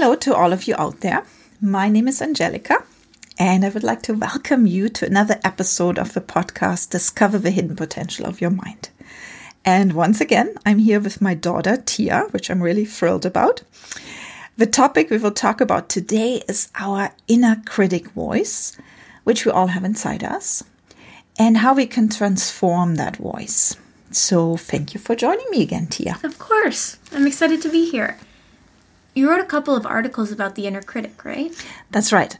Hello to all of you out there. My name is Angelica, and I would like to welcome you to another episode of the podcast Discover the Hidden Potential of Your Mind. And once again, I'm here with my daughter Tia, which I'm really thrilled about. The topic we will talk about today is our inner critic voice, which we all have inside us, and how we can transform that voice. So, thank you for joining me again, Tia. Of course. I'm excited to be here. You wrote a couple of articles about the inner critic, right? That's right.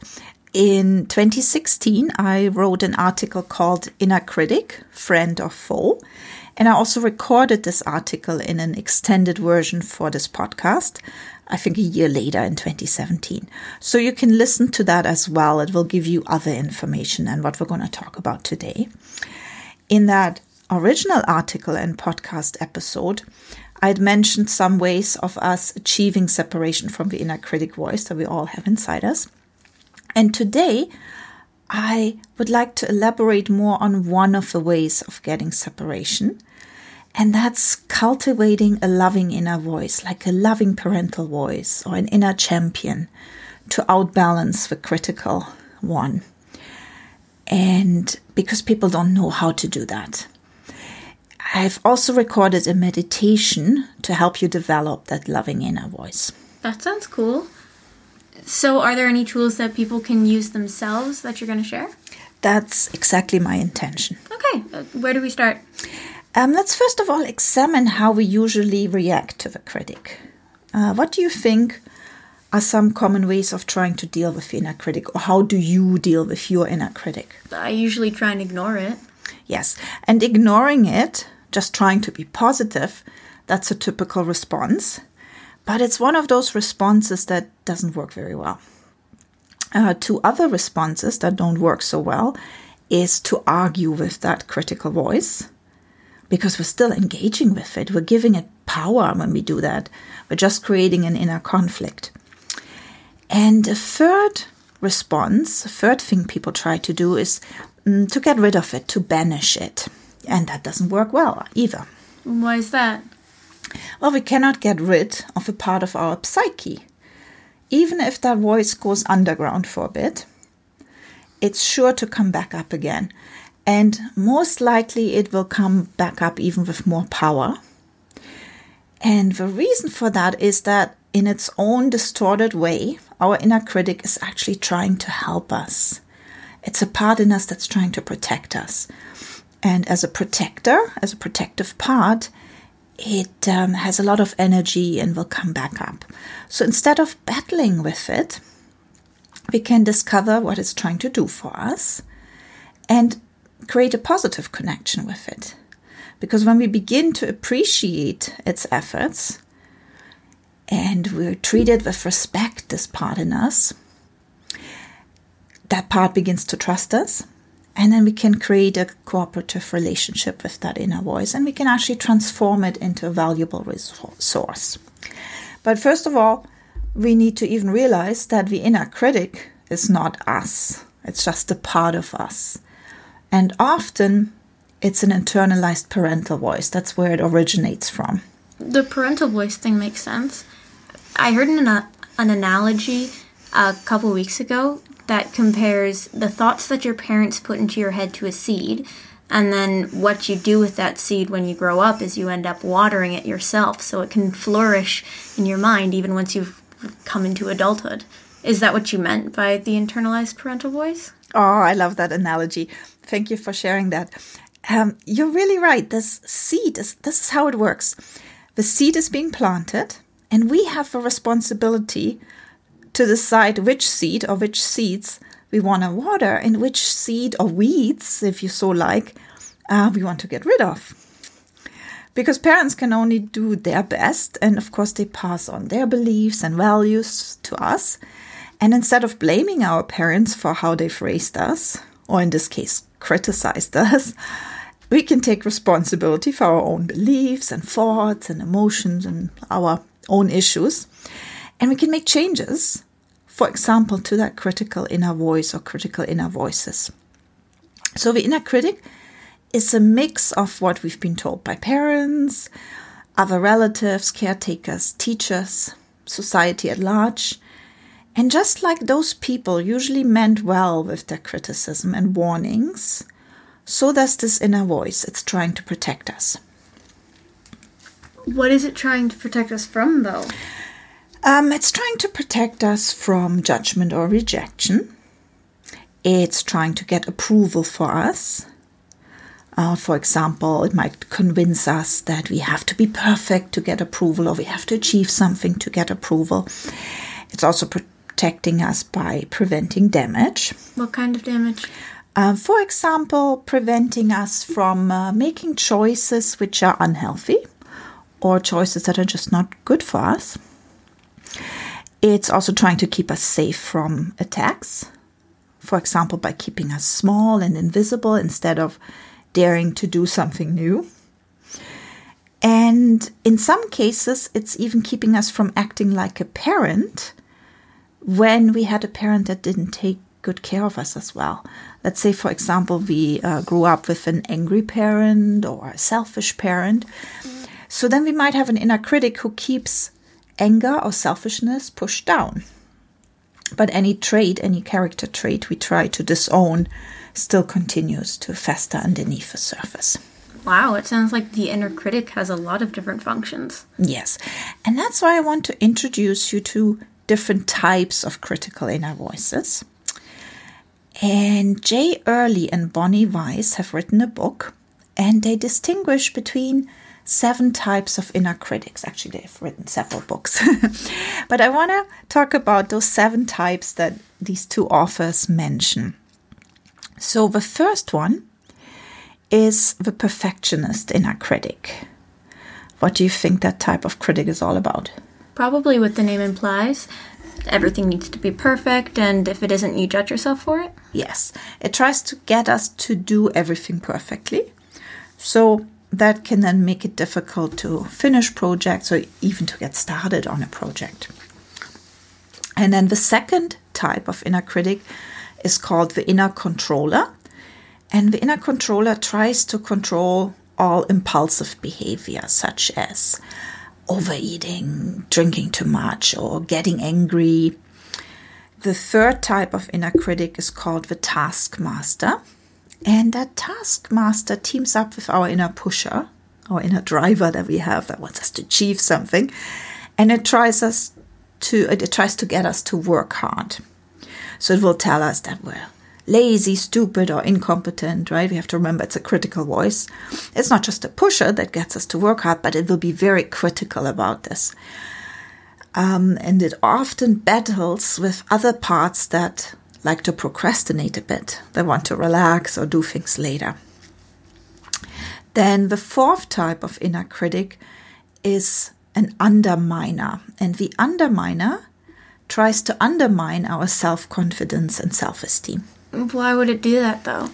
In 2016, I wrote an article called Inner Critic, Friend or Foe. And I also recorded this article in an extended version for this podcast, I think a year later in 2017. So you can listen to that as well. It will give you other information and what we're going to talk about today. In that original article and podcast episode, I'd mentioned some ways of us achieving separation from the inner critic voice that we all have inside us. And today, I would like to elaborate more on one of the ways of getting separation. And that's cultivating a loving inner voice, like a loving parental voice or an inner champion to outbalance the critical one. And because people don't know how to do that. I've also recorded a meditation to help you develop that loving inner voice. That sounds cool. So, are there any tools that people can use themselves that you're going to share? That's exactly my intention. Okay, uh, where do we start? Um, let's first of all examine how we usually react to the critic. Uh, what do you think are some common ways of trying to deal with the inner critic, or how do you deal with your inner critic? I usually try and ignore it. Yes, and ignoring it just trying to be positive, that's a typical response. But it's one of those responses that doesn't work very well. Uh, two other responses that don't work so well is to argue with that critical voice because we're still engaging with it. We're giving it power when we do that. We're just creating an inner conflict. And a third response, a third thing people try to do is mm, to get rid of it, to banish it. And that doesn't work well either. Why is that? Well, we cannot get rid of a part of our psyche. Even if that voice goes underground for a bit, it's sure to come back up again. And most likely it will come back up even with more power. And the reason for that is that in its own distorted way, our inner critic is actually trying to help us. It's a part in us that's trying to protect us. And as a protector, as a protective part, it um, has a lot of energy and will come back up. So instead of battling with it, we can discover what it's trying to do for us and create a positive connection with it. Because when we begin to appreciate its efforts and we treat it with respect, this part in us, that part begins to trust us and then we can create a cooperative relationship with that inner voice and we can actually transform it into a valuable resource. But first of all, we need to even realize that the inner critic is not us, it's just a part of us. And often it's an internalized parental voice. That's where it originates from. The parental voice thing makes sense. I heard an, an analogy a couple weeks ago that compares the thoughts that your parents put into your head to a seed and then what you do with that seed when you grow up is you end up watering it yourself so it can flourish in your mind even once you've come into adulthood. Is that what you meant by the internalized parental voice? Oh, I love that analogy. Thank you for sharing that. Um, you're really right. This seed is this is how it works. The seed is being planted, and we have a responsibility to decide which seed or which seeds we want to water and which seed or weeds, if you so like, uh, we want to get rid of. Because parents can only do their best, and of course, they pass on their beliefs and values to us. And instead of blaming our parents for how they've raised us, or in this case, criticized us, we can take responsibility for our own beliefs and thoughts and emotions and our own issues and we can make changes, for example, to that critical inner voice or critical inner voices. So the inner critic is a mix of what we've been told by parents, other relatives, caretakers, teachers, society at large, And just like those people usually meant well with their criticism and warnings, so does this inner voice. It's trying to protect us. What is it trying to protect us from, though? Um, it's trying to protect us from judgment or rejection. It's trying to get approval for us. Uh, for example, it might convince us that we have to be perfect to get approval or we have to achieve something to get approval. It's also protecting us by preventing damage. What kind of damage? Uh, for example, preventing us from uh, making choices which are unhealthy or choices that are just not good for us. It's also trying to keep us safe from attacks. For example, by keeping us small and invisible instead of daring to do something new. And in some cases, it's even keeping us from acting like a parent when we had a parent that didn't take good care of us as well. Let's say, for example, we uh, grew up with an angry parent or a selfish parent. So then we might have an inner critic who keeps anger or selfishness pushed down. But any trait, any character trait we try to disown still continues to fester underneath the surface. Wow, it sounds like the inner critic has a lot of different functions. Yes. And that's why I want to introduce you to different types of critical inner voices. And Jay Earley and Bonnie Weiss have written a book, and they distinguish between seven types of inner critics. Actually, they've written several books. but I want to talk about those seven types that these two authors mention. So the first one is the perfectionist inner critic. What do you think that type of critic is all about? Probably what the name implies. Everything needs to be perfect, and if it isn't, you judge yourself for it? Yes. It tries to get us to do everything perfectly. So that can then make it difficult to finish projects or even to get started on a project. And then the second type of inner critic is called the inner controller. And the inner controller tries to control all impulsive behavior, such as overeating, drinking too much, or getting angry. The third type of inner critic is called the taskmaster. And that taskmaster teams up with our inner pusher, our inner driver that we have that wants us to achieve something. And it tries us to it tries to get us to work hard. So it will tell us that we're lazy, stupid, or incompetent, right? We have to remember it's a critical voice. It's not just a pusher that gets us to work hard, but it will be very critical about this. Um, and it often battles with other parts that like to procrastinate a bit. They want to relax or do things later. Then the fourth type of inner critic is an underminer. And the underminer tries to undermine our self confidence and self esteem. Why would it do that though?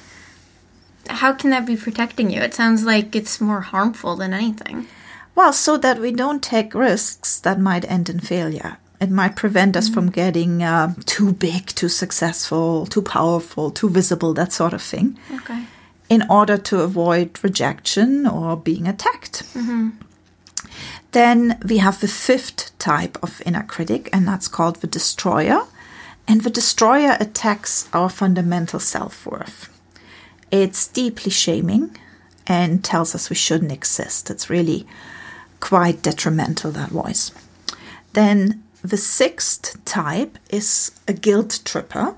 How can that be protecting you? It sounds like it's more harmful than anything. Well, so that we don't take risks that might end in failure. It might prevent us mm-hmm. from getting uh, too big, too successful, too powerful, too visible, that sort of thing. Okay. In order to avoid rejection or being attacked. Mm-hmm. Then we have the fifth type of inner critic, and that's called the destroyer. And the destroyer attacks our fundamental self worth. It's deeply shaming and tells us we shouldn't exist. It's really quite detrimental, that voice. Then the sixth type is a guilt tripper,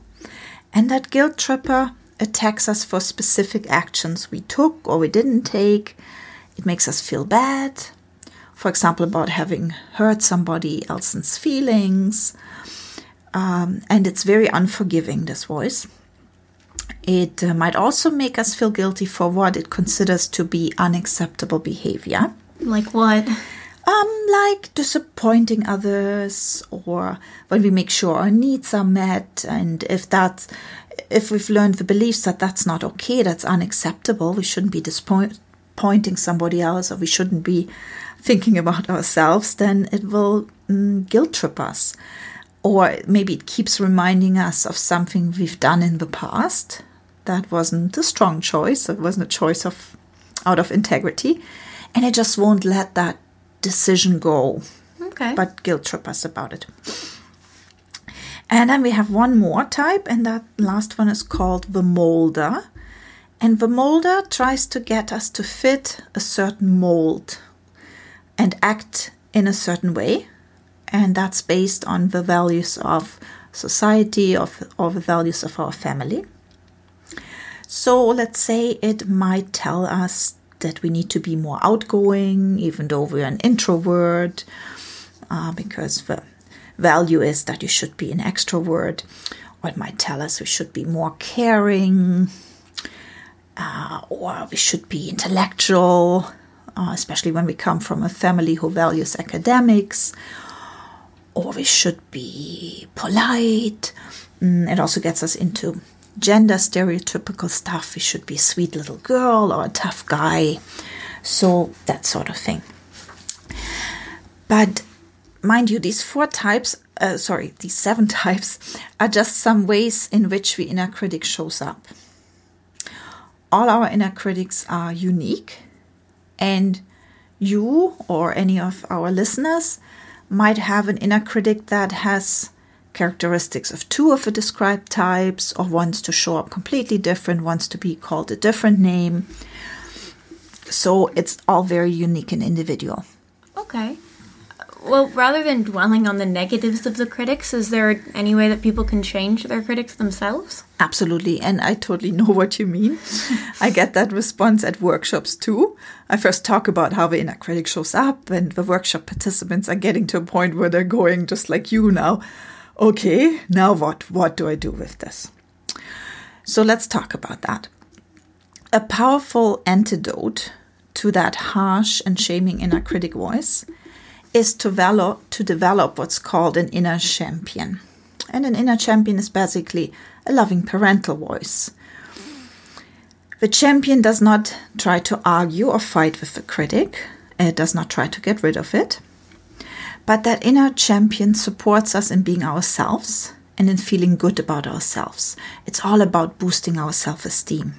and that guilt tripper attacks us for specific actions we took or we didn't take. It makes us feel bad, for example, about having hurt somebody else's feelings. Um, and it's very unforgiving, this voice. It uh, might also make us feel guilty for what it considers to be unacceptable behavior. Like what? Um, like disappointing others, or when we make sure our needs are met, and if that's if we've learned the beliefs that that's not okay, that's unacceptable, we shouldn't be disappointing somebody else, or we shouldn't be thinking about ourselves, then it will mm, guilt trip us. Or maybe it keeps reminding us of something we've done in the past. That wasn't a strong choice, it wasn't a choice of out of integrity, and it just won't let that decision go. Okay. But guilt trip us about it. And then we have one more type, and that last one is called the molder. And the molder tries to get us to fit a certain mold and act in a certain way. And that's based on the values of society, of, or the values of our family. So let's say it might tell us that we need to be more outgoing, even though we're an introvert, uh, because the value is that you should be an extrovert. Or it might tell us we should be more caring, uh, or we should be intellectual, uh, especially when we come from a family who values academics, or we should be polite. Mm, it also gets us into gender stereotypical stuff. We should be a sweet little girl or a tough guy. So, that sort of thing. But mind you, these four types, uh, sorry, these seven types, are just some ways in which the inner critic shows up. All our inner critics are unique, and you or any of our listeners might have an inner critic that has characteristics of two of the described types, or wants to show up completely different, wants to be called a different name. So it's all very unique and individual. Okay. Well, rather than dwelling on the negatives of the critics, is there any way that people can change their critics themselves? Absolutely. And I totally know what you mean. I get that response at workshops too. I first talk about how the inner critic shows up, and the workshop participants are getting to a point where they're going just like you now. Okay, now what? What do I do with this? So let's talk about that. A powerful antidote to that harsh and shaming inner critic voice is to develop, to develop what's called an inner champion. And an inner champion is basically a loving parental voice. The champion does not try to argue or fight with the critic, it does not try to get rid of it. But that inner champion supports us in being ourselves and in feeling good about ourselves. It's all about boosting our self esteem.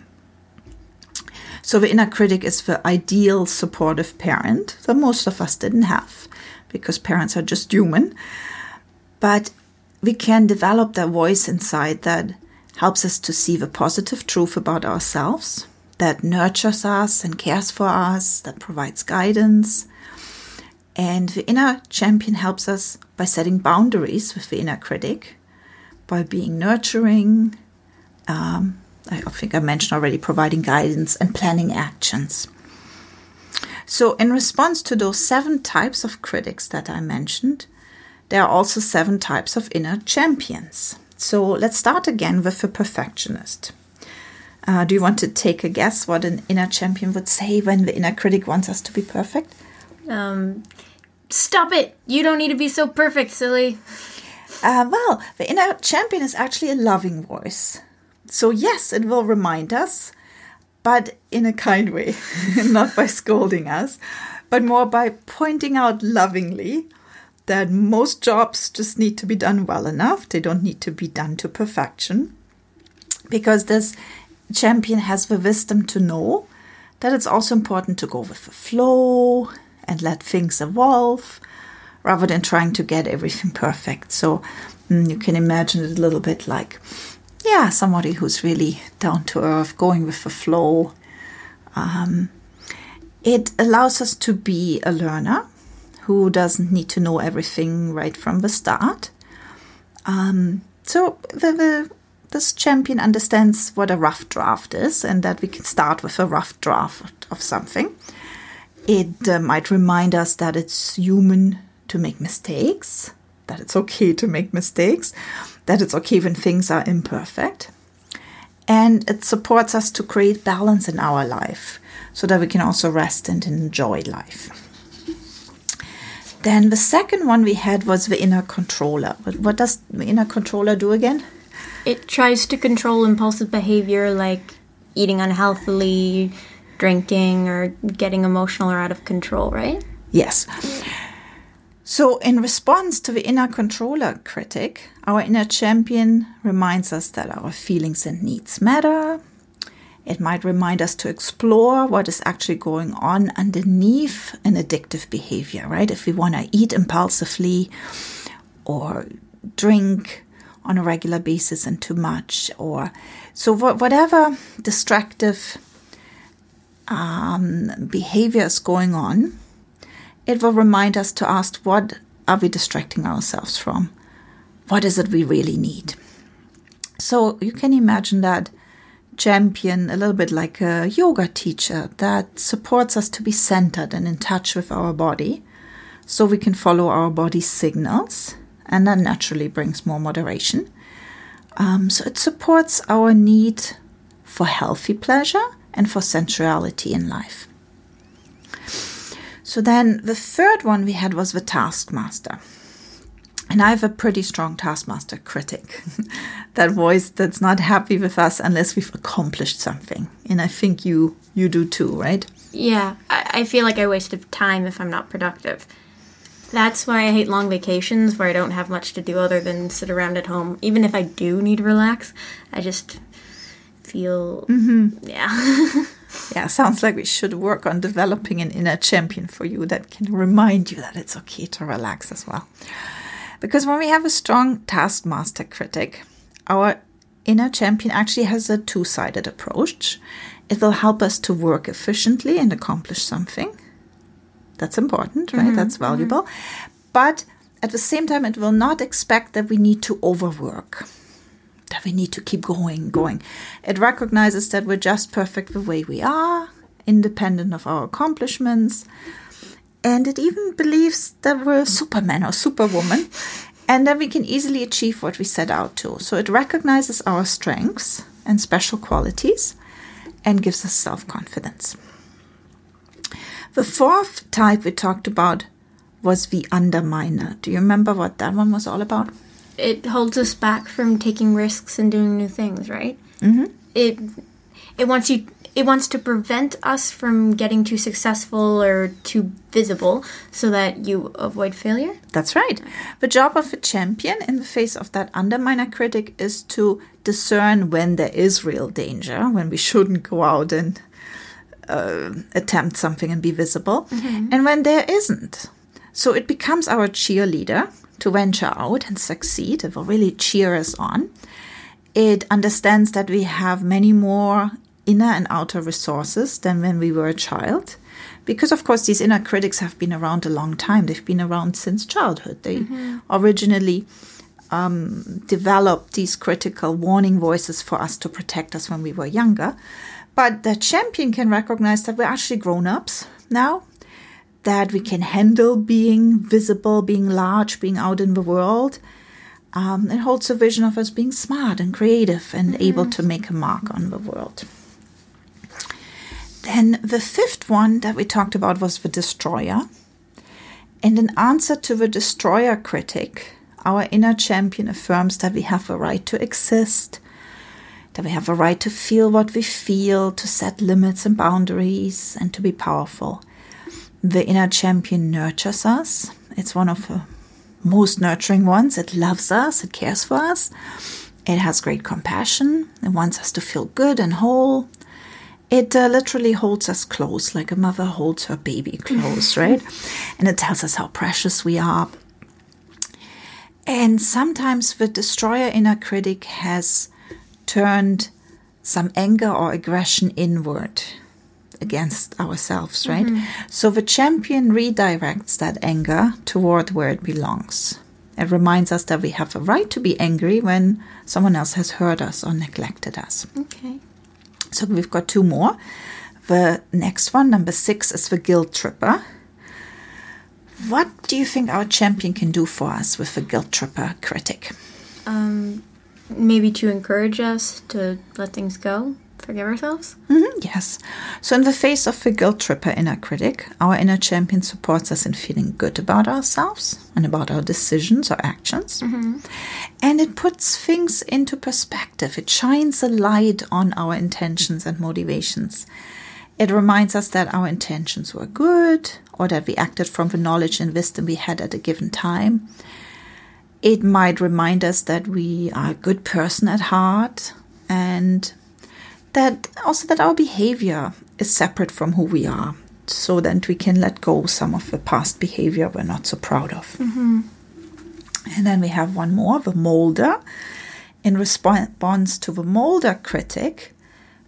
So, the inner critic is the ideal supportive parent that most of us didn't have because parents are just human. But we can develop that voice inside that helps us to see the positive truth about ourselves, that nurtures us and cares for us, that provides guidance. And the inner champion helps us by setting boundaries with the inner critic, by being nurturing. Um, I think I mentioned already providing guidance and planning actions. So, in response to those seven types of critics that I mentioned, there are also seven types of inner champions. So, let's start again with the perfectionist. Uh, do you want to take a guess what an inner champion would say when the inner critic wants us to be perfect? Um, stop it! You don't need to be so perfect, silly. Uh, well, the inner champion is actually a loving voice. So, yes, it will remind us but in a kind way, not by scolding us, but more by pointing out lovingly that most jobs just need to be done well enough. They don't need to be done to perfection. Because this champion has the wisdom to know that it's also important to go with the flow and let things evolve rather than trying to get everything perfect. So mm, you can imagine it a little bit like yeah, somebody who's really down to earth, going with the flow. Um, it allows us to be a learner who doesn't need to know everything right from the start. Um, so the, the, this champion understands what a rough draft is and that we can start with a rough draft of something. It uh, might remind us that it's human to make mistakes, that it's okay to make mistakes, that it's okay when things are imperfect. And it supports us to create balance in our life so that we can also rest and enjoy life. Then the second one we had was the inner controller. What does the inner controller do again? It tries to control impulsive behavior like eating unhealthily, drinking, or getting emotional or out of control, right? Yes. So, in response to the inner controller critic, our inner champion reminds us that our feelings and needs matter. It might remind us to explore what is actually going on underneath an addictive behavior, right? If we want to eat impulsively or drink on a regular basis and too much, or so whatever distractive um, behavior is going on, it will remind us to ask what are we distracting ourselves from? What is it we really need? So you can imagine that champion a little bit like a yoga teacher that supports us to be centered and in touch with our body so we can follow our body's signals and that naturally brings more moderation. Um, so it supports our need for healthy pleasure and for sensuality in life. So then the third one we had was the taskmaster. And I have a pretty strong taskmaster critic, that voice that's not happy with us unless we've accomplished something. And I think you you do too, right? Yeah, I, I feel like I wasted time if I'm not productive. That's why I hate long vacations where I don't have much to do other than sit around at home. Even if I do need to relax, I just feel Mm-hmm. yeah. Yeah, sounds like we should work on developing an inner champion for you that can remind you that it's okay to relax as well. Because when we have a strong taskmaster critic, our inner champion actually has a two sided approach. It will help us to work efficiently and accomplish something. That's important, right? That's valuable. But at the same time, it will not expect that we need to overwork, that we need to keep going, going. It recognizes that we're just perfect the way we are, independent of our accomplishments. And it even believes that we're Superman or Superwoman and that we can easily achieve what we set out to. So it recognizes our strengths and special qualities and gives us self confidence. The fourth type we talked about was the underminer. Do you remember what that one was all about? It holds us back from taking risks and doing new things, right? Mm-hmm. It it wants you. It wants to prevent us from getting too successful or too visible, so that you avoid failure. That's right. The job of a champion in the face of that underminer critic is to discern when there is real danger, when we shouldn't go out and uh, attempt something and be visible, and when there isn't. So it becomes our cheerleader to venture out and succeed. It will really cheer us on. It understands that we have many more inner and outer resources than when we were a child. Because, of course, these inner critics have been around a long time. They've been around since childhood. They originally um, developed these critical warning voices for us to protect us when we were younger. But the champion can recognize that we're actually grown ups now, that we can handle being visible, being large, being out in the world. Um, it holds a vision of us being smart and creative and able to make a mark on the world. Then the fifth one that we talked about was the destroyer. And in answer to the destroyer critic, our inner champion affirms that we have a right to exist, that we have a right to feel what we feel, to set limits and boundaries, and to be powerful. The inner champion nurtures us. It's one of the most nurturing ones. It loves us, it cares for us, it has great compassion, it wants us to feel good and whole. It uh, literally holds us close, like a mother holds her baby close, right? And it tells us how precious we are. And sometimes the destroyer inner critic has turned some anger or aggression inward against ourselves, right? So the champion redirects that anger toward where it belongs. It reminds us that we have a right to be angry when someone else has hurt us or neglected us. Okay. So we've got two more. The next one, number six, is the guilt tripper. What do you think our champion can do for us with the guilt tripper critic? Um, maybe to encourage us to let things go, forgive ourselves. Mhm, yes. So, in the face of the guilt tripper inner critic, our inner champion supports us in feeling good about ourselves and about our decisions or actions. And it puts things into perspective. It shines a light on our intentions and motivations. It reminds us that our intentions were good or that we acted from the knowledge and wisdom we had at a given time. It might remind us that we are a good person at heart and that also that our behavior is separate from who we are so that we can let go some of the past behavior we're not so proud of. Mm-hmm. And then we have one more, the molder. In response to the Molder critic,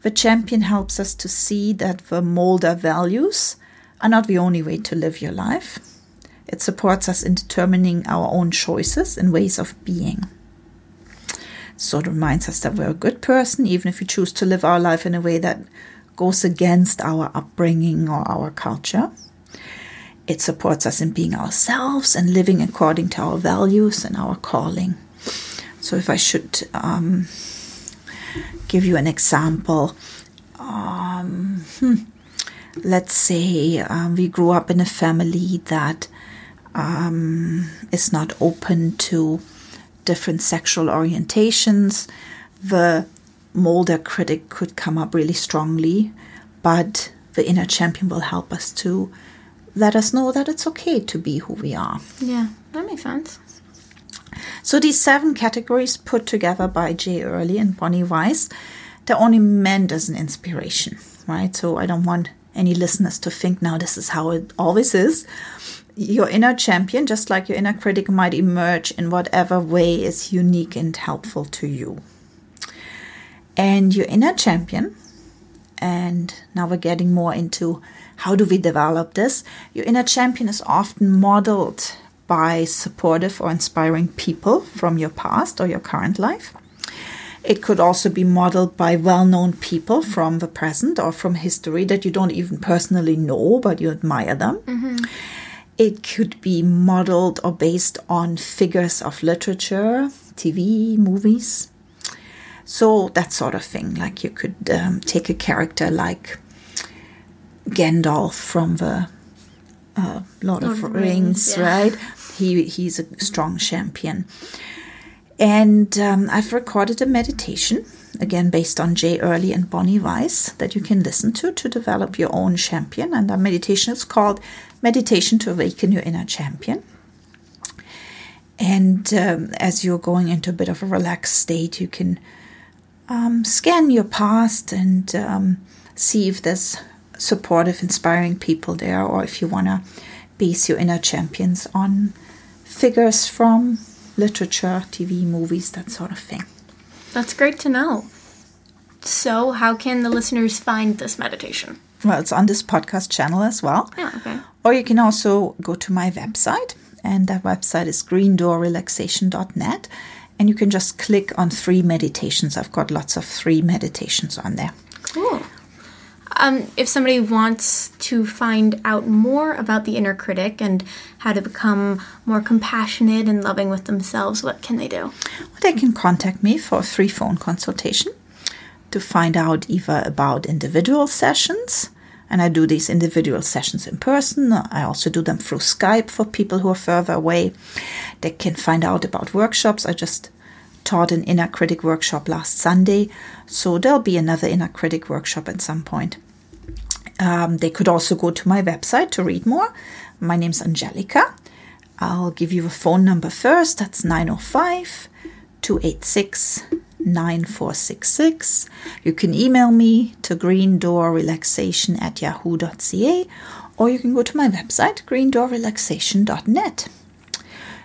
the champion helps us to see that the Molder values are not the only way to live your life. It supports us in determining our own choices and ways of being. So it reminds us that we're a good person, even if we choose to live our life in a way that goes against our upbringing or our culture. It supports us in being ourselves and living according to our values and our calling. So, if I should um, give you an example, um, hmm, let's say um, we grew up in a family that um, is not open to different sexual orientations. The Molder critic could come up really strongly, but the inner champion will help us to let us know that it's okay to be who we are. Yeah, that makes sense. So these seven categories put together by Jay Earley and Bonnie Weiss, they're only meant as an inspiration, right? So I don't want any listeners to think now this is how it always is. Your inner champion, just like your inner critic, might emerge in whatever way is unique and helpful to you. And your inner champion, and now we're getting more into how do we develop this? Your inner champion is often modeled by supportive or inspiring people from your past or your current life. It could also be modeled by well known people from the present or from history that you don't even personally know, but you admire them. Mm-hmm. It could be modeled or based on figures of literature, TV, movies. So, that sort of thing. Like you could um, take a character like Gandalf from the uh, Lord, Lord, of Rings, Rings yeah. right? he he's a strong champion. And um, I've recorded a meditation, again based on Jay Earley and Bonnie Weiss, that you can listen to to develop your own champion. And that meditation is called Meditation to Awaken Your Inner Champion. And um, as you're going into a bit of a relaxed state, you can um, scan your past and um, see if there's supportive, inspiring people there, or if you want to base your inner champions on figures from literature, TV, movies, that sort of thing. That's great to know. So, how can the listeners find this meditation? Well, it's on this podcast channel as well. Yeah, okay. Or you can also go to my website, and that website is greendoorrelaxation.net. And you can just click on three meditations. I've got lots of free meditations on there. Cool. Um, if somebody wants to find out more about the inner critic and how to become more compassionate and loving with themselves, what can they do? Well, they can contact me for a free phone consultation to find out either about individual sessions. And I do these individual sessions in person. I also do them through Skype for people who are further away. They can find out about workshops. I just taught an inner critic workshop last Sunday, so there'll be another inner critic workshop at some point. Um, they could also go to my website to read more. My name's Angelica. I'll give you a phone number first. That's 905 286 9466. You can email me to greendoorrelaxation at yahoo.ca or you can go to my website, greendoorrelaxation.net.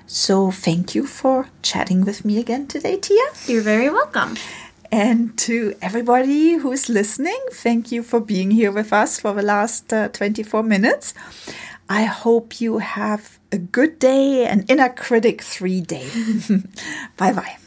So thank you for chatting with me again today, Tia. You're very welcome. And to everybody who is listening, thank you for being here with us for the last uh, 24 minutes. I hope you have a good day, an inner critic three day. bye bye.